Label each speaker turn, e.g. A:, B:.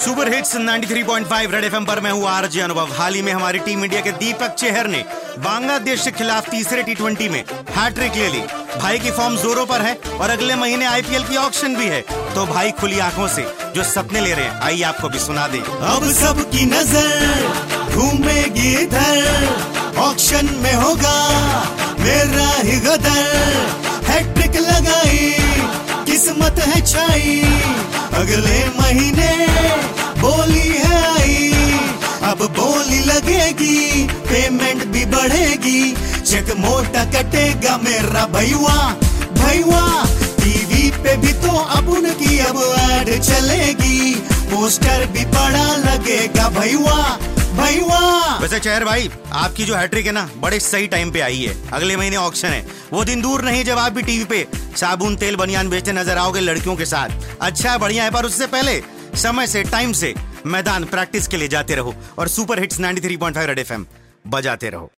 A: Super hits 93.5 red FM पर मैं हूँ आरजे अनुभव। हाल ही में हमारी टीम इंडिया के दीपक चेहर ने बांग्लादेश के खिलाफ तीसरे टी में हैट्रिक ले ली। भाई की फॉर्म जोरों पर है और अगले महीने आईपीएल की ऑक्शन भी है। तो भाई खुली आँखों से जो सपने ले रहे हैं, आइए आपको भी सुना दे। अब सबकी नज़र घूमेगी इधर। ऑक्शन में होगा मेरा ही गदर। हैट्रिक लगाई, किस्मत है छाई। अगले महीने बोली लगेगी पेमेंट भी बढ़ेगी। चेक मोटा कटेगा मेरा भैया भैया। टीवी पे भी तो अब उनकी अब ऐड चलेगी। पोस्टर भी बड़ा लगेगा भैया वैसे चेहर भाई, आपकी जो हैट्रिक है ना, बड़े सही टाइम पे आई है। अगले महीने ऑक्शन है। वो दिन दूर नहीं, जब आप भी टीवी पे साबुन, तेल, बनियान बेचते नज़र आओगे लड़कियों के साथ। अच्छा बढ़िया है, पर उससे पहले समय से टाइम से। मैदान प्रैक्टिस के लिए जाते रहो और सुपर हिट्स 93.5 रेड एफएम बजाते रहो।